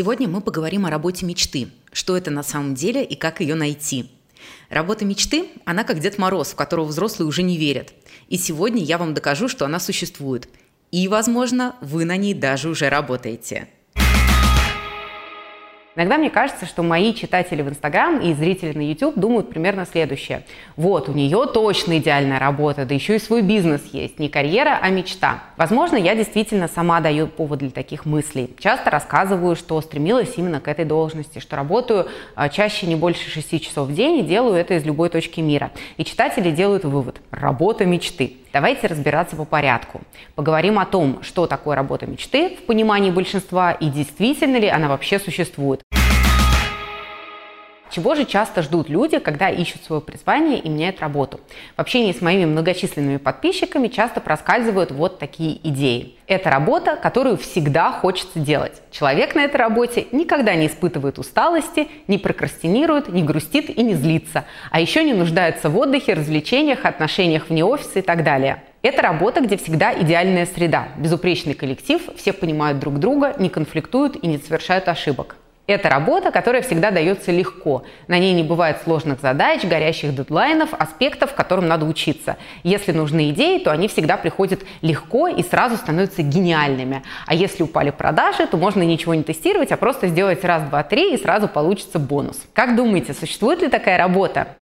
Сегодня мы поговорим о работе мечты. Что это на самом деле и как ее найти. Работа мечты, она как Дед Мороз, в которого взрослые уже не верят. И сегодня я вам докажу, что она существует. И, возможно, вы на ней даже уже работаете. Иногда мне кажется, что мои читатели в Инстаграм и зрители на YouTube думают примерно следующее. Вот, у нее точно идеальная работа, да еще и свой бизнес есть. Не карьера, а мечта. Возможно, я действительно сама даю повод для таких мыслей. Часто рассказываю, что стремилась именно к этой должности, что работаю а, чаще не больше 6 часов в день и делаю это из любой точки мира. И читатели делают вывод – работа мечты. Давайте разбираться по порядку. Поговорим о том, что такое работа мечты в понимании большинства и действительно ли она вообще существует. Чего же часто ждут люди, когда ищут свое призвание и меняют работу? В общении с моими многочисленными подписчиками часто проскальзывают вот такие идеи. Это работа, которую всегда хочется делать. Человек на этой работе никогда не испытывает усталости, не прокрастинирует, не грустит и не злится, а еще не нуждается в отдыхе, развлечениях, отношениях вне офиса и так далее. Это работа, где всегда идеальная среда, безупречный коллектив, все понимают друг друга, не конфликтуют и не совершают ошибок. Это работа, которая всегда дается легко. На ней не бывает сложных задач, горящих дедлайнов, аспектов, которым надо учиться. Если нужны идеи, то они всегда приходят легко и сразу становятся гениальными. А если упали продажи, то можно ничего не тестировать, а просто сделать раз, два, три и сразу получится бонус. Как думаете, существует ли такая работа?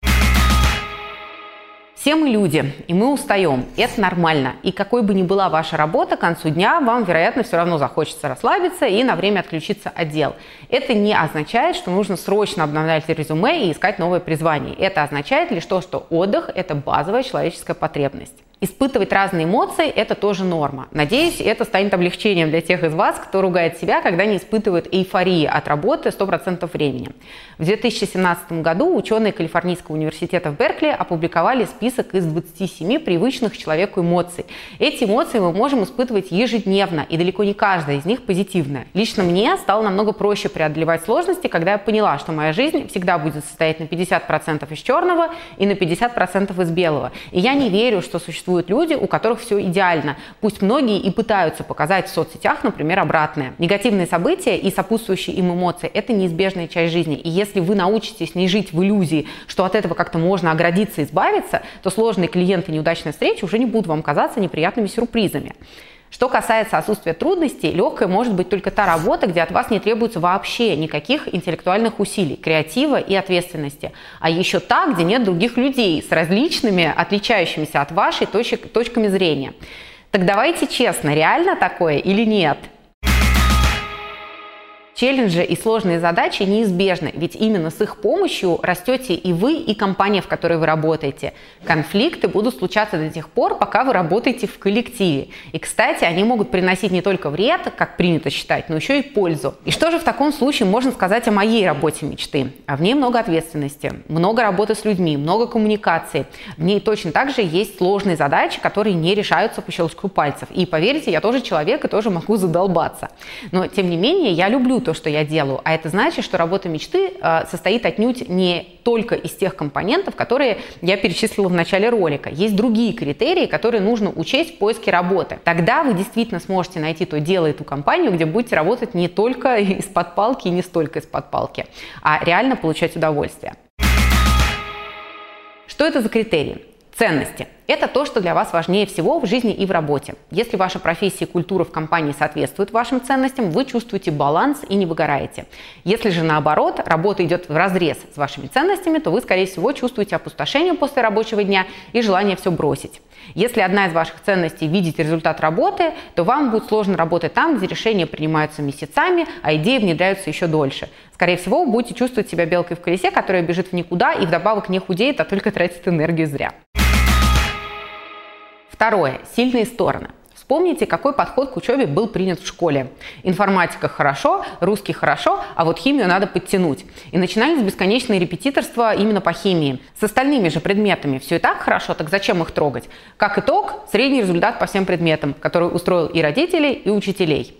Все мы люди, и мы устаем. Это нормально. И какой бы ни была ваша работа, к концу дня вам, вероятно, все равно захочется расслабиться и на время отключиться от дел. Это не означает, что нужно срочно обновлять резюме и искать новое призвание. Это означает лишь то, что отдых – это базовая человеческая потребность. Испытывать разные эмоции – это тоже норма. Надеюсь, это станет облегчением для тех из вас, кто ругает себя, когда не испытывает эйфории от работы 100% времени. В 2017 году ученые Калифорнийского университета в Беркли опубликовали список из 27 привычных человеку эмоций. Эти эмоции мы можем испытывать ежедневно, и далеко не каждая из них позитивная. Лично мне стало намного проще преодолевать сложности, когда я поняла, что моя жизнь всегда будет состоять на 50% из черного и на 50% из белого. И я не верю, что существует существуют люди, у которых все идеально. Пусть многие и пытаются показать в соцсетях, например, обратное. Негативные события и сопутствующие им эмоции – это неизбежная часть жизни. И если вы научитесь не жить в иллюзии, что от этого как-то можно оградиться, избавиться, то сложные клиенты неудачной встречи уже не будут вам казаться неприятными сюрпризами. Что касается отсутствия трудностей, легкой может быть только та работа, где от вас не требуется вообще никаких интеллектуальных усилий, креатива и ответственности. А еще та, где нет других людей с различными, отличающимися от вашей точек, точками зрения. Так давайте честно, реально такое или нет – Челленджи и сложные задачи неизбежны, ведь именно с их помощью растете и вы, и компания, в которой вы работаете. Конфликты будут случаться до тех пор, пока вы работаете в коллективе. И, кстати, они могут приносить не только вред, как принято считать, но еще и пользу. И что же в таком случае можно сказать о моей работе мечты? А в ней много ответственности, много работы с людьми, много коммуникации. В ней точно так же есть сложные задачи, которые не решаются по щелчку пальцев. И поверьте, я тоже человек и тоже могу задолбаться. Но, тем не менее, я люблю то, что я делаю, а это значит, что работа мечты э, состоит отнюдь не только из тех компонентов, которые я перечислила в начале ролика. Есть другие критерии, которые нужно учесть в поиске работы. Тогда вы действительно сможете найти то дело и ту компанию, где будете работать не только из-под палки и не столько из-под палки, а реально получать удовольствие. Что это за критерии? Ценности. Это то, что для вас важнее всего в жизни и в работе. Если ваша профессия и культура в компании соответствуют вашим ценностям, вы чувствуете баланс и не выгораете. Если же наоборот, работа идет в разрез с вашими ценностями, то вы, скорее всего, чувствуете опустошение после рабочего дня и желание все бросить. Если одна из ваших ценностей – видеть результат работы, то вам будет сложно работать там, где решения принимаются месяцами, а идеи внедряются еще дольше. Скорее всего, вы будете чувствовать себя белкой в колесе, которая бежит в никуда и вдобавок не худеет, а только тратит энергию зря. Второе. Сильные стороны. Вспомните, какой подход к учебе был принят в школе. Информатика хорошо, русский хорошо, а вот химию надо подтянуть. И начинались бесконечные репетиторства именно по химии. С остальными же предметами все и так хорошо, так зачем их трогать? Как итог, средний результат по всем предметам, который устроил и родителей, и учителей.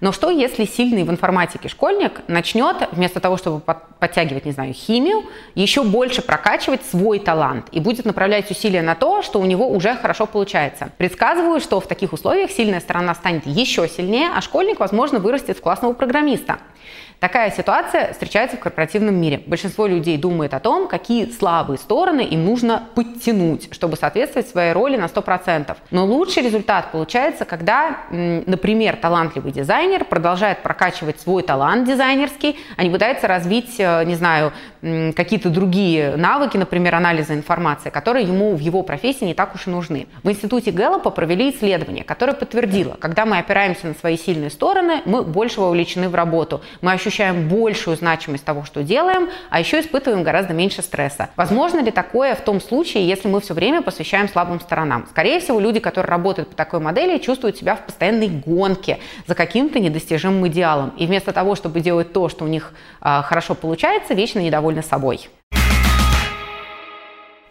Но что, если сильный в информатике школьник начнет, вместо того, чтобы подтягивать, не знаю, химию, еще больше прокачивать свой талант и будет направлять усилия на то, что у него уже хорошо получается? Предсказываю, что в таких условиях сильная сторона станет еще сильнее, а школьник, возможно, вырастет в классного программиста. Такая ситуация встречается в корпоративном мире. Большинство людей думает о том, какие слабые стороны им нужно подтянуть, чтобы соответствовать своей роли на 100%. Но лучший результат получается, когда, например, талантливый дизайнер продолжает прокачивать свой талант дизайнерский, а не пытается развить, э, не знаю, какие-то другие навыки, например, анализа информации, которые ему в его профессии не так уж и нужны. В институте Гэллопа провели исследование, которое подтвердило, когда мы опираемся на свои сильные стороны, мы больше вовлечены в работу, мы ощущаем большую значимость того, что делаем, а еще испытываем гораздо меньше стресса. Возможно ли такое в том случае, если мы все время посвящаем слабым сторонам? Скорее всего, люди, которые работают по такой модели, чувствуют себя в постоянной гонке за каким-то недостижимым идеалом. И вместо того, чтобы делать то, что у них э, хорошо получается, вечно недовольны собой.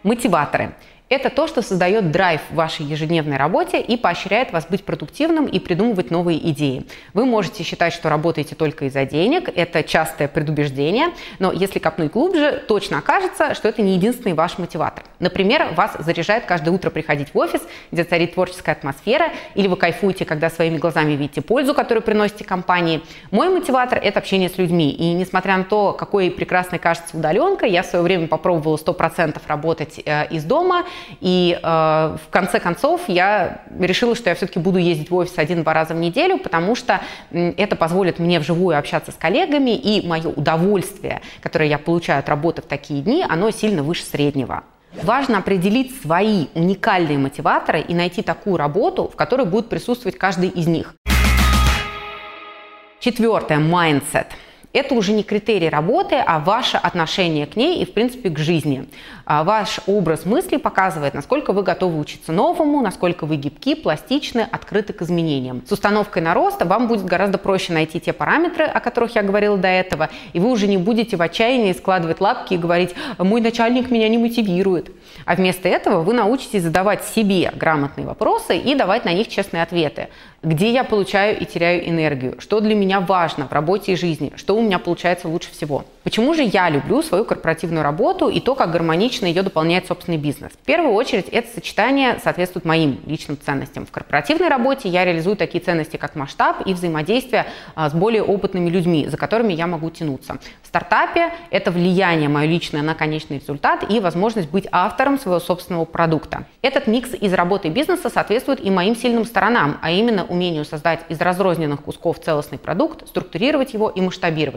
Мотиваторы. Это то, что создает драйв в вашей ежедневной работе и поощряет вас быть продуктивным и придумывать новые идеи. Вы можете считать, что работаете только из-за денег, это частое предубеждение, но если копнуть глубже, точно окажется, что это не единственный ваш мотиватор. Например, вас заряжает каждое утро приходить в офис, где царит творческая атмосфера, или вы кайфуете, когда своими глазами видите пользу, которую приносите компании. Мой мотиватор – это общение с людьми. И несмотря на то, какой прекрасной кажется удаленка, я в свое время попробовала 100% работать э, из дома – и э, в конце концов я решила, что я все-таки буду ездить в офис один-два раза в неделю, потому что это позволит мне вживую общаться с коллегами, и мое удовольствие, которое я получаю от работы в такие дни, оно сильно выше среднего. Важно определить свои уникальные мотиваторы и найти такую работу, в которой будет присутствовать каждый из них. Четвертое – mindset – это уже не критерий работы, а ваше отношение к ней и, в принципе, к жизни. А ваш образ мысли показывает, насколько вы готовы учиться новому, насколько вы гибки, пластичны, открыты к изменениям. С установкой на рост вам будет гораздо проще найти те параметры, о которых я говорила до этого, и вы уже не будете в отчаянии складывать лапки и говорить «мой начальник меня не мотивирует». А вместо этого вы научитесь задавать себе грамотные вопросы и давать на них честные ответы. Где я получаю и теряю энергию? Что для меня важно в работе и жизни? Что у меня получается лучше всего? Почему же я люблю свою корпоративную работу и то, как гармонично ее дополняет собственный бизнес? В первую очередь, это сочетание соответствует моим личным ценностям. В корпоративной работе я реализую такие ценности, как масштаб и взаимодействие а, с более опытными людьми, за которыми я могу тянуться. В стартапе это влияние мое личное на конечный результат и возможность быть автором своего собственного продукта. Этот микс из работы и бизнеса соответствует и моим сильным сторонам, а именно умению создать из разрозненных кусков целостный продукт, структурировать его и масштабировать.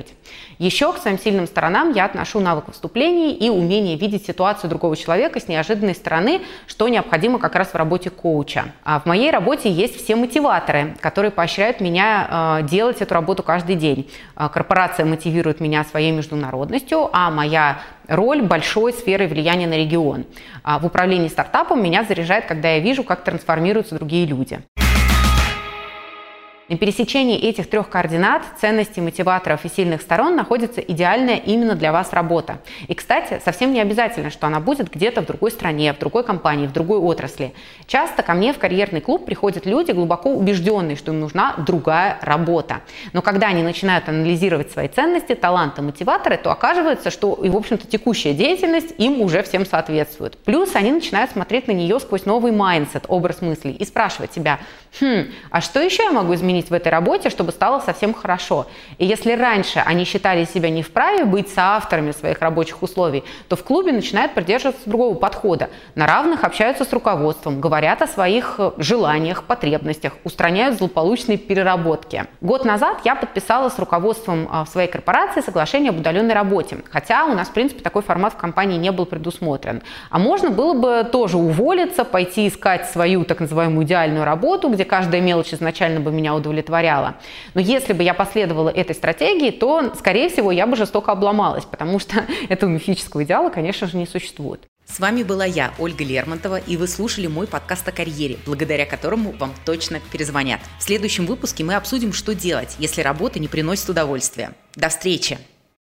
Еще к своим сильным сильным сторонам я отношу навык вступлений и умение видеть ситуацию другого человека с неожиданной стороны, что необходимо как раз в работе коуча. А в моей работе есть все мотиваторы, которые поощряют меня э, делать эту работу каждый день. Э, корпорация мотивирует меня своей международностью, а моя роль большой сферы влияния на регион. А в управлении стартапом меня заряжает, когда я вижу, как трансформируются другие люди. На пересечении этих трех координат, ценностей, мотиваторов и сильных сторон находится идеальная именно для вас работа. И, кстати, совсем не обязательно, что она будет где-то в другой стране, в другой компании, в другой отрасли. Часто ко мне в карьерный клуб приходят люди, глубоко убежденные, что им нужна другая работа. Но когда они начинают анализировать свои ценности, таланты, мотиваторы, то оказывается, что и, в общем-то, текущая деятельность им уже всем соответствует. Плюс они начинают смотреть на нее сквозь новый mindset, образ мыслей и спрашивать себя, хм, а что еще я могу изменить изменить в этой работе, чтобы стало совсем хорошо. И если раньше они считали себя не вправе быть соавторами своих рабочих условий, то в клубе начинают придерживаться другого подхода. На равных общаются с руководством, говорят о своих э, желаниях, потребностях, устраняют злополучные переработки. Год назад я подписала с руководством в своей корпорации соглашение об удаленной работе, хотя у нас, в принципе, такой формат в компании не был предусмотрен. А можно было бы тоже уволиться, пойти искать свою так называемую идеальную работу, где каждая мелочь изначально бы меня удовлетворяла, удовлетворяла. Но если бы я последовала этой стратегии, то, скорее всего, я бы жестоко обломалась, потому что этого мифического идеала, конечно же, не существует. С вами была я, Ольга Лермонтова, и вы слушали мой подкаст о карьере, благодаря которому вам точно перезвонят. В следующем выпуске мы обсудим, что делать, если работа не приносит удовольствия. До встречи!